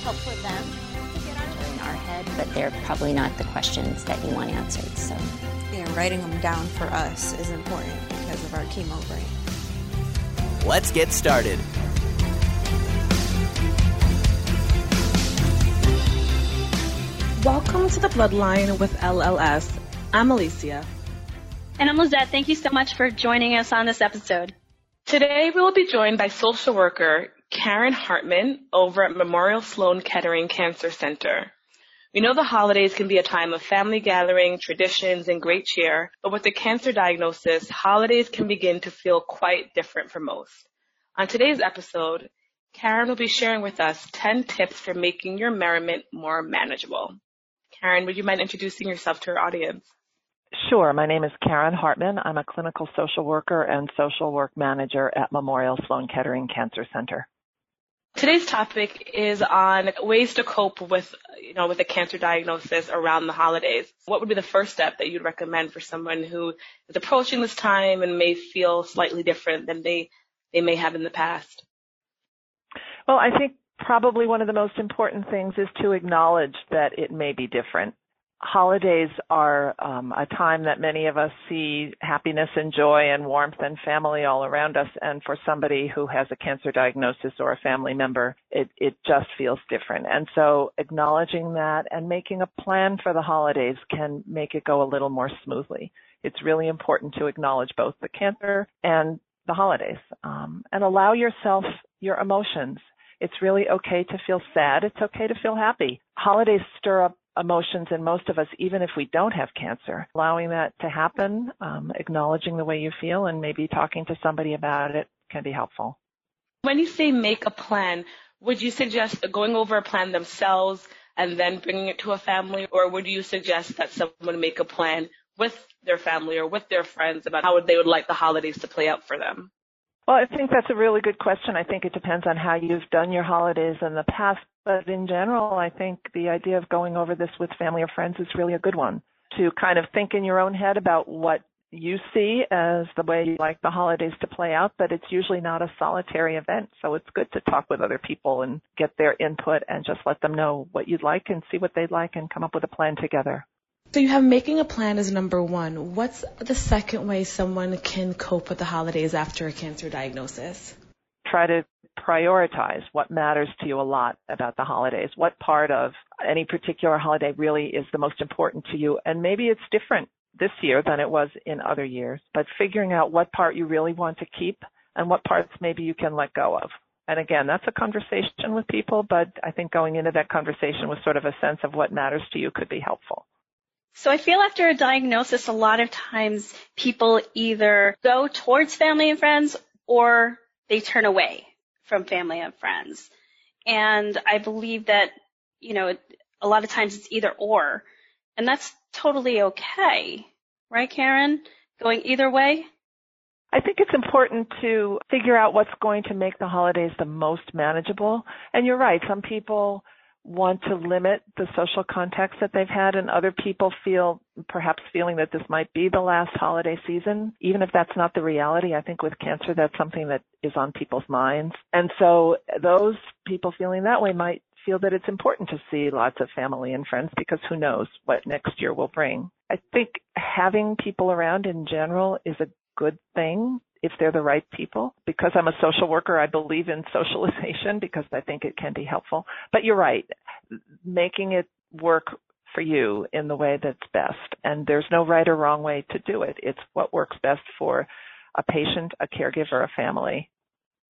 help for them to get out in our head, but they're probably not the questions that you want answered. So, yeah, writing them down for us is important because of our chemo brain. Let's get started. Welcome to the Bloodline with LLS. I'm Alicia. And I'm Lizette. Thank you so much for joining us on this episode. Today we will be joined by social worker Karen Hartman over at Memorial Sloan Kettering Cancer Center. We know the holidays can be a time of family gathering, traditions, and great cheer, but with the cancer diagnosis, holidays can begin to feel quite different for most. On today's episode, Karen will be sharing with us 10 tips for making your merriment more manageable. Karen, would you mind introducing yourself to our audience? Sure. My name is Karen Hartman. I'm a clinical social worker and social work manager at Memorial Sloan Kettering Cancer Center. Today's topic is on ways to cope with, you know, with a cancer diagnosis around the holidays. What would be the first step that you'd recommend for someone who is approaching this time and may feel slightly different than they, they may have in the past? Well, I think probably one of the most important things is to acknowledge that it may be different holidays are um, a time that many of us see happiness and joy and warmth and family all around us. And for somebody who has a cancer diagnosis or a family member, it, it just feels different. And so acknowledging that and making a plan for the holidays can make it go a little more smoothly. It's really important to acknowledge both the cancer and the holidays um, and allow yourself your emotions. It's really okay to feel sad. It's okay to feel happy. Holidays stir up emotions in most of us, even if we don't have cancer. Allowing that to happen, um, acknowledging the way you feel, and maybe talking to somebody about it can be helpful. When you say make a plan, would you suggest going over a plan themselves and then bringing it to a family, or would you suggest that someone make a plan with their family or with their friends about how they would like the holidays to play out for them? Well, I think that's a really good question. I think it depends on how you've done your holidays in the past. But in general, I think the idea of going over this with family or friends is really a good one to kind of think in your own head about what you see as the way you like the holidays to play out, but it's usually not a solitary event. So it's good to talk with other people and get their input and just let them know what you'd like and see what they'd like and come up with a plan together. So you have making a plan as number one. What's the second way someone can cope with the holidays after a cancer diagnosis? Try to prioritize what matters to you a lot about the holidays. What part of any particular holiday really is the most important to you? And maybe it's different this year than it was in other years, but figuring out what part you really want to keep and what parts maybe you can let go of. And again, that's a conversation with people, but I think going into that conversation with sort of a sense of what matters to you could be helpful. So I feel after a diagnosis, a lot of times people either go towards family and friends or they turn away from family and friends. And I believe that, you know, a lot of times it's either or. And that's totally okay. Right, Karen? Going either way? I think it's important to figure out what's going to make the holidays the most manageable. And you're right, some people want to limit the social contacts that they've had and other people feel perhaps feeling that this might be the last holiday season. Even if that's not the reality i think with cancer that's something that is on people's minds. And so those people feeling that way might feel that it's important to see lots of family and friends because who knows what next year will bring. I think having people around in general is a good thing if they're the right people. Because I'm a social worker, I believe in socialization because I think it can be helpful. But you're right. Making it work for you in the way that's best. And there's no right or wrong way to do it. It's what works best for a patient, a caregiver, a family.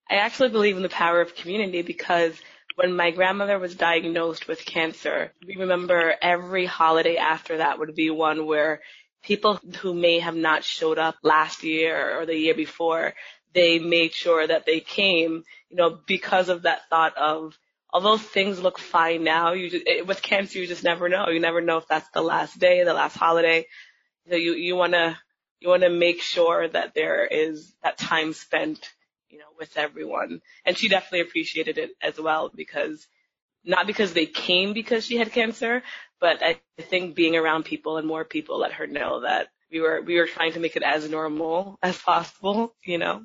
I actually believe in the power of community because when my grandmother was diagnosed with cancer, we remember every holiday after that would be one where people who may have not showed up last year or the year before, they made sure that they came, you know, because of that thought of, although things look fine now, you just, it, with cancer, you just never know. You never know if that's the last day, the last holiday. So you, you want to, you want to make sure that there is that time spent, you know, with everyone. And she definitely appreciated it as well because not because they came because she had cancer, but I think being around people and more people let her know that we were we were trying to make it as normal as possible, you know.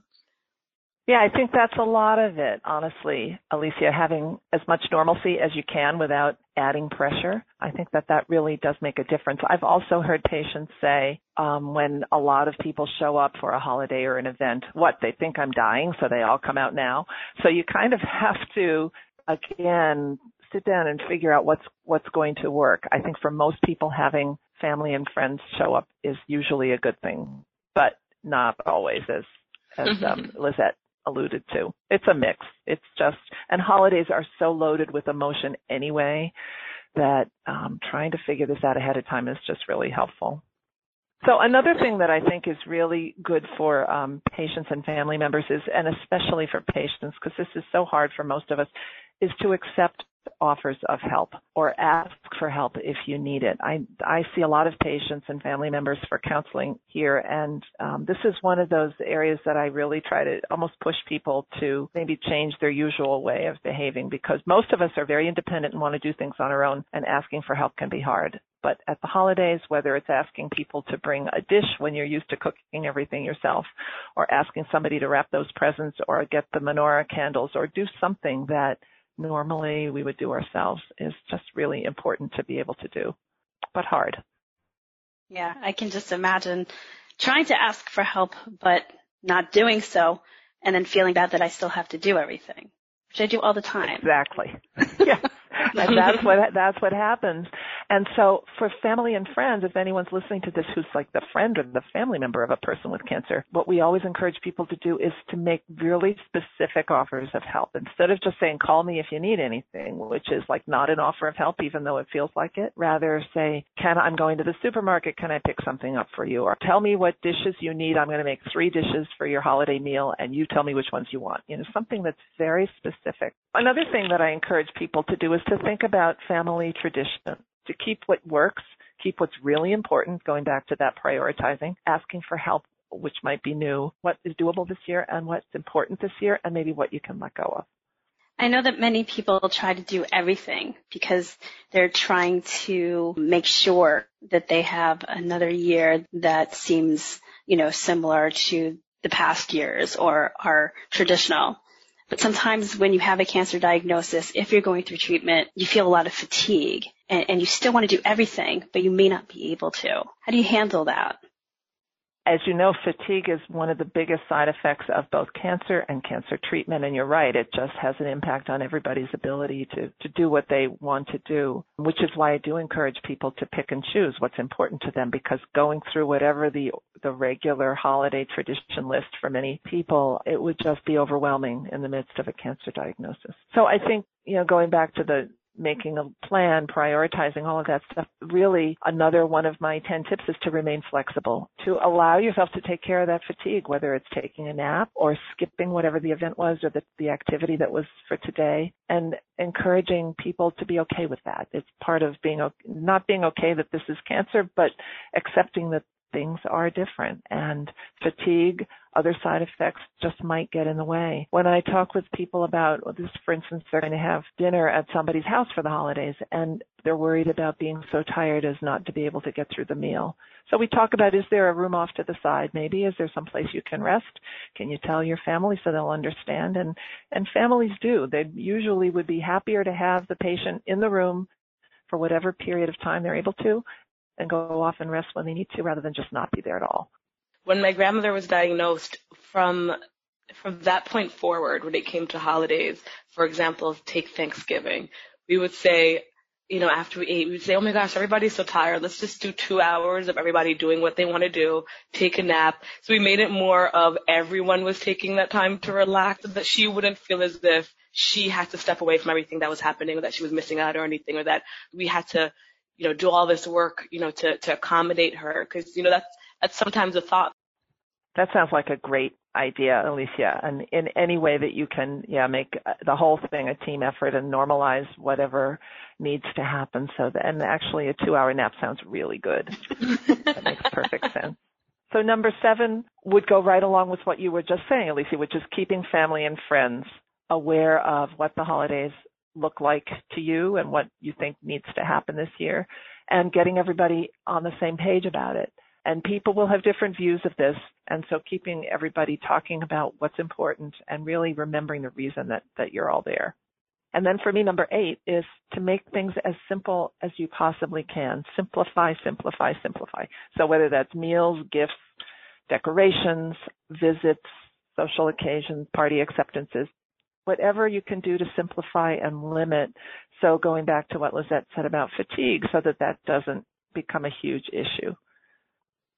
Yeah, I think that's a lot of it, honestly, Alicia, having as much normalcy as you can without adding pressure. I think that that really does make a difference. I've also heard patients say um, when a lot of people show up for a holiday or an event, what, they think I'm dying, so they all come out now. So you kind of have to, again, sit down and figure out what's what's going to work. I think for most people having family and friends show up is usually a good thing, but not always as as um, mm-hmm. Lizette alluded to. It's a mix. It's just, and holidays are so loaded with emotion anyway that um, trying to figure this out ahead of time is just really helpful. So another thing that I think is really good for um, patients and family members is, and especially for patients, because this is so hard for most of us, is to accept offers of help or ask for help if you need it. I, I see a lot of patients and family members for counseling here, and um, this is one of those areas that I really try to almost push people to maybe change their usual way of behaving because most of us are very independent and want to do things on our own, and asking for help can be hard. But at the holidays, whether it's asking people to bring a dish when you're used to cooking everything yourself, or asking somebody to wrap those presents or get the menorah candles or do something that normally we would do ourselves is just really important to be able to do, but hard. Yeah, I can just imagine trying to ask for help, but not doing so, and then feeling bad that I still have to do everything, which I do all the time. Exactly. yeah. and that's what that's what happens. And so for family and friends, if anyone's listening to this who's like the friend or the family member of a person with cancer, what we always encourage people to do is to make really specific offers of help instead of just saying call me if you need anything, which is like not an offer of help even though it feels like it. Rather say, "Can I'm going to the supermarket, can I pick something up for you?" or "Tell me what dishes you need. I'm going to make 3 dishes for your holiday meal and you tell me which ones you want." You know, something that's very specific. Another thing that I encourage people to do is to think about family tradition, to keep what works, keep what's really important, going back to that prioritizing, asking for help, which might be new, what is doable this year and what's important this year, and maybe what you can let go of. I know that many people try to do everything because they're trying to make sure that they have another year that seems, you know, similar to the past years or are traditional. But sometimes when you have a cancer diagnosis, if you're going through treatment, you feel a lot of fatigue and, and you still want to do everything, but you may not be able to. How do you handle that? As you know, fatigue is one of the biggest side effects of both cancer and cancer treatment. And you're right, it just has an impact on everybody's ability to, to do what they want to do, which is why I do encourage people to pick and choose what's important to them because going through whatever the, the regular holiday tradition list for many people, it would just be overwhelming in the midst of a cancer diagnosis. So I think, you know, going back to the making a plan, prioritizing all of that stuff. Really, another one of my 10 tips is to remain flexible, to allow yourself to take care of that fatigue, whether it's taking a nap or skipping whatever the event was or the, the activity that was for today and encouraging people to be okay with that. It's part of being, not being okay that this is cancer, but accepting that things are different and fatigue, other side effects just might get in the way. When I talk with people about well, this, for instance, they're going to have dinner at somebody's house for the holidays and they're worried about being so tired as not to be able to get through the meal. So we talk about is there a room off to the side maybe? Is there some place you can rest? Can you tell your family so they'll understand? And, and families do. They usually would be happier to have the patient in the room for whatever period of time they're able to and go off and rest when they need to rather than just not be there at all. When my grandmother was diagnosed from from that point forward when it came to holidays, for example, take Thanksgiving, we would say, you know, after we ate, we'd say, oh my gosh, everybody's so tired. Let's just do two hours of everybody doing what they want to do, take a nap. So we made it more of everyone was taking that time to relax, that she wouldn't feel as if she had to step away from everything that was happening or that she was missing out or anything or that we had to, you know, do all this work, you know, to, to accommodate her. Cause, you know, that's, that's sometimes a thought. That sounds like a great idea, Alicia. And in any way that you can, yeah, make the whole thing a team effort and normalize whatever needs to happen. So that, and actually a two hour nap sounds really good. that makes perfect sense. So number seven would go right along with what you were just saying, Alicia, which is keeping family and friends aware of what the holidays look like to you and what you think needs to happen this year and getting everybody on the same page about it. And people will have different views of this. And so keeping everybody talking about what's important and really remembering the reason that, that you're all there. And then for me, number eight is to make things as simple as you possibly can. Simplify, simplify, simplify. So whether that's meals, gifts, decorations, visits, social occasions, party acceptances, whatever you can do to simplify and limit. So going back to what Lizette said about fatigue so that that doesn't become a huge issue.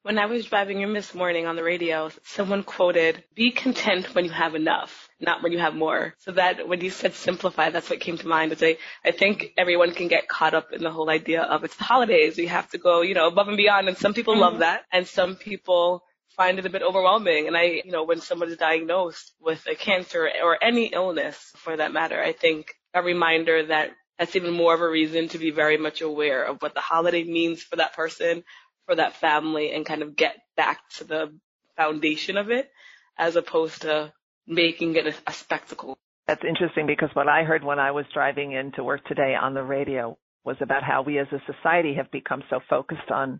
When I was driving in this morning on the radio, someone quoted, be content when you have enough, not when you have more. So that when you said simplify, that's what came to mind. Is I, I think everyone can get caught up in the whole idea of it's the holidays. We have to go, you know, above and beyond. And some people mm-hmm. love that. And some people find it a bit overwhelming. And I, you know, when someone is diagnosed with a cancer or any illness for that matter, I think a reminder that that's even more of a reason to be very much aware of what the holiday means for that person, for that family and kind of get back to the foundation of it as opposed to making it a, a spectacle. That's interesting because what I heard when I was driving in to work today on the radio was about how we as a society have become so focused on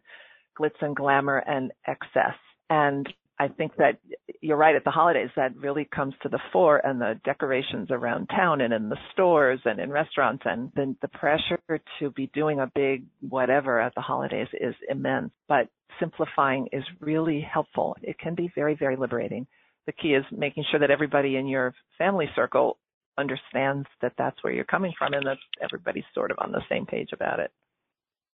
glitz and glamour and excess. And I think that you're right at the holidays that really comes to the fore and the decorations around town and in the stores and in restaurants and the, the pressure to be doing a big whatever at the holidays is immense. But simplifying is really helpful. It can be very, very liberating. The key is making sure that everybody in your family circle understands that that's where you're coming from and that everybody's sort of on the same page about it.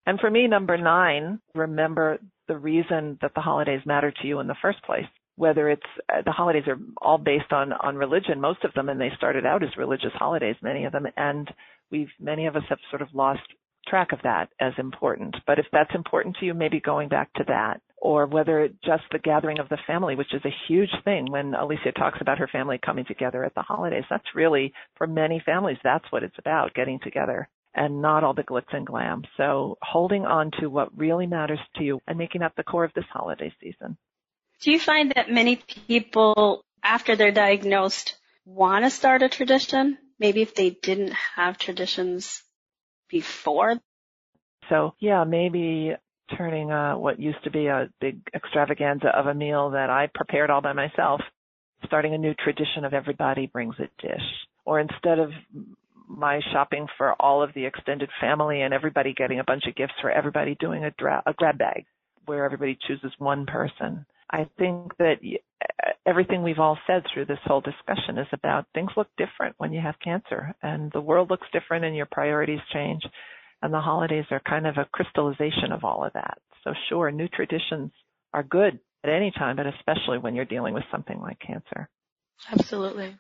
And for me, number nine, remember the reason that the holidays matter to you in the first place. Whether it's uh, the holidays are all based on on religion, most of them, and they started out as religious holidays, many of them, and we've many of us have sort of lost track of that as important. But if that's important to you, maybe going back to that, or whether just the gathering of the family, which is a huge thing when Alicia talks about her family coming together at the holidays. That's really, for many families, that's what it's about, getting together and not all the glitz and glam. So holding on to what really matters to you and making that the core of this holiday season. Do you find that many people, after they're diagnosed, want to start a tradition? Maybe if they didn't have traditions before? So yeah, maybe turning uh, what used to be a big extravaganza of a meal that I prepared all by myself, starting a new tradition of everybody brings a dish. Or instead of my shopping for all of the extended family and everybody getting a bunch of gifts for everybody doing a, dra- a grab bag where everybody chooses one person. I think that everything we've all said through this whole discussion is about things look different when you have cancer and the world looks different and your priorities change and the holidays are kind of a crystallization of all of that. So sure, new traditions are good at any time, but especially when you're dealing with something like cancer. Absolutely.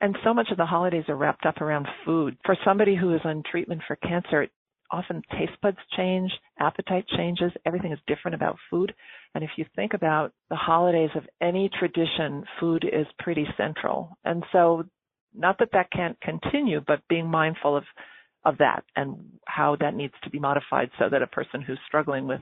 And so much of the holidays are wrapped up around food. For somebody who is on treatment for cancer, often taste buds change, appetite changes, everything is different about food. And if you think about the holidays of any tradition, food is pretty central. And so not that that can't continue, but being mindful of of that and how that needs to be modified so that a person who's struggling with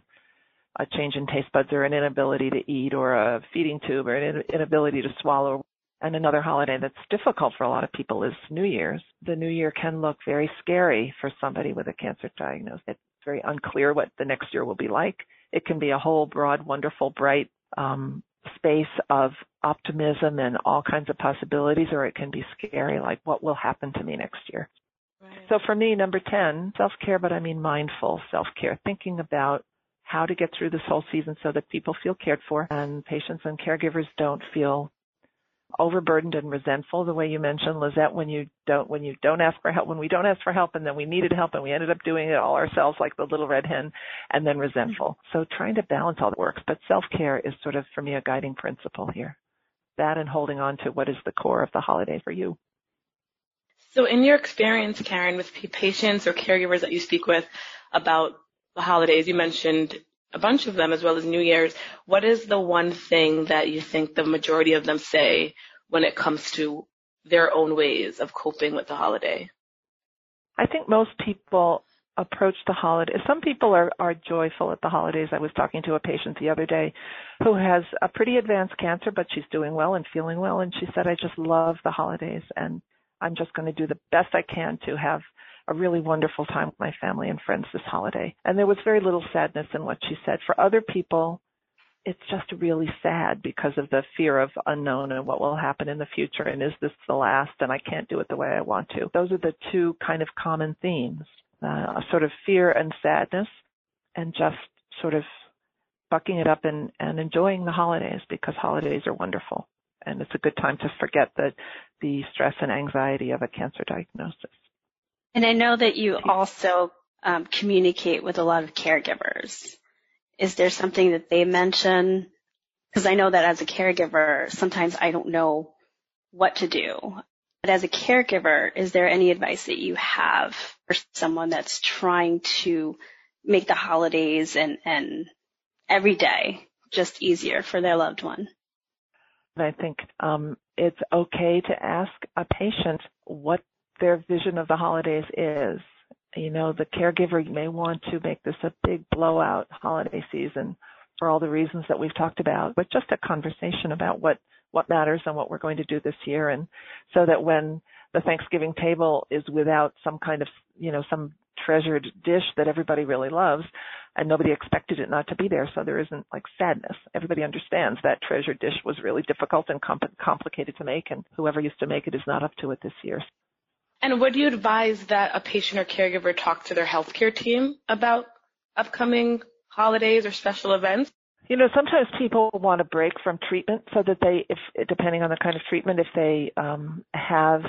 a change in taste buds or an inability to eat or a feeding tube or an inability to swallow and another holiday that's difficult for a lot of people is New Year's. The New Year can look very scary for somebody with a cancer diagnosis. It's very unclear what the next year will be like. It can be a whole broad, wonderful, bright um, space of optimism and all kinds of possibilities, or it can be scary, like what will happen to me next year. Right. So for me, number 10, self-care, but I mean mindful self-care, thinking about how to get through this whole season so that people feel cared for and patients and caregivers don't feel overburdened and resentful, the way you mentioned, Lizette, when you don't when you don't ask for help, when we don't ask for help, and then we needed help, and we ended up doing it all ourselves, like the little red hen, and then resentful. So trying to balance all the works, but self care is sort of for me a guiding principle here. That and holding on to what is the core of the holiday for you. So, in your experience, Karen, with patients or caregivers that you speak with about the holidays, you mentioned a bunch of them as well as New Year's. What is the one thing that you think the majority of them say when it comes to their own ways of coping with the holiday? I think most people approach the holiday. Some people are, are joyful at the holidays. I was talking to a patient the other day who has a pretty advanced cancer, but she's doing well and feeling well. And she said, I just love the holidays and I'm just going to do the best I can to have a really wonderful time with my family and friends this holiday. And there was very little sadness in what she said. For other people, it's just really sad because of the fear of unknown and what will happen in the future and is this the last and I can't do it the way I want to. Those are the two kind of common themes, uh, sort of fear and sadness and just sort of bucking it up and, and enjoying the holidays because holidays are wonderful. And it's a good time to forget the, the stress and anxiety of a cancer diagnosis. And I know that you also um, communicate with a lot of caregivers. Is there something that they mention? Because I know that as a caregiver, sometimes I don't know what to do. But as a caregiver, is there any advice that you have for someone that's trying to make the holidays and, and every day just easier for their loved one? I think um, it's okay to ask a patient what their vision of the holidays is. You know, the caregiver may want to make this a big blowout holiday season for all the reasons that we've talked about, but just a conversation about what, what matters and what we're going to do this year. And so that when the Thanksgiving table is without some kind of, you know, some treasured dish that everybody really loves and nobody expected it not to be there so there isn't like sadness everybody understands that treasured dish was really difficult and comp- complicated to make and whoever used to make it is not up to it this year would you advise that a patient or caregiver talk to their healthcare team about upcoming holidays or special events? You know, sometimes people want a break from treatment so that they, if depending on the kind of treatment, if they um, have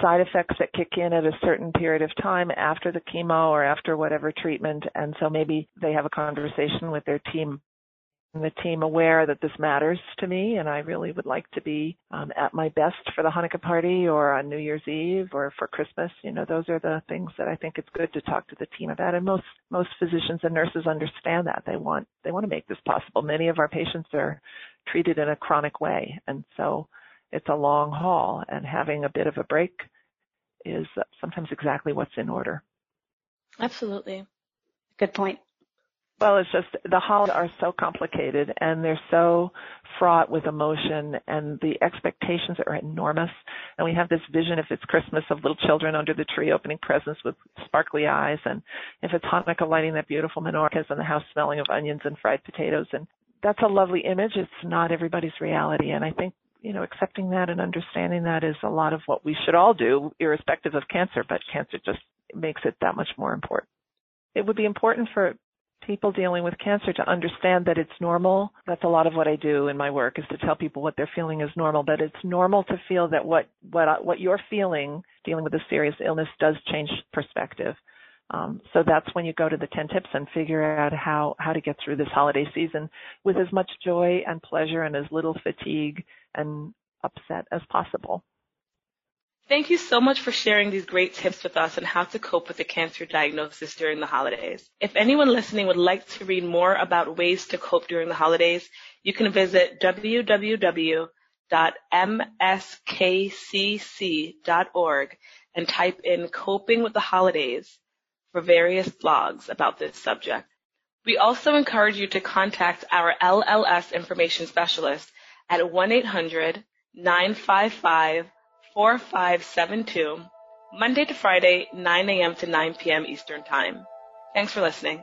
side effects that kick in at a certain period of time after the chemo or after whatever treatment, and so maybe they have a conversation with their team the team aware that this matters to me and I really would like to be um, at my best for the Hanukkah party or on New Year's Eve or for Christmas. You know, those are the things that I think it's good to talk to the team about. And most, most physicians and nurses understand that. They want, they want to make this possible. Many of our patients are treated in a chronic way. And so it's a long haul and having a bit of a break is sometimes exactly what's in order. Absolutely. Good point. Well, it's just the holidays are so complicated and they're so fraught with emotion and the expectations are enormous. And we have this vision if it's Christmas of little children under the tree opening presents with sparkly eyes and if it's Hanukkah lighting that beautiful menorahs and the house smelling of onions and fried potatoes and that's a lovely image. It's not everybody's reality. And I think you know, accepting that and understanding that is a lot of what we should all do, irrespective of cancer, but cancer just makes it that much more important. It would be important for people dealing with cancer to understand that it's normal. That's a lot of what I do in my work is to tell people what they're feeling is normal, but it's normal to feel that what what what you're feeling dealing with a serious illness does change perspective. Um, so that's when you go to the 10 tips and figure out how, how to get through this holiday season with as much joy and pleasure and as little fatigue and upset as possible. Thank you so much for sharing these great tips with us on how to cope with a cancer diagnosis during the holidays. If anyone listening would like to read more about ways to cope during the holidays, you can visit www.mskcc.org and type in coping with the holidays for various blogs about this subject. We also encourage you to contact our LLS information specialist at 1-800-955 4572, Monday to Friday, 9 a.m. to 9 p.m. Eastern Time. Thanks for listening.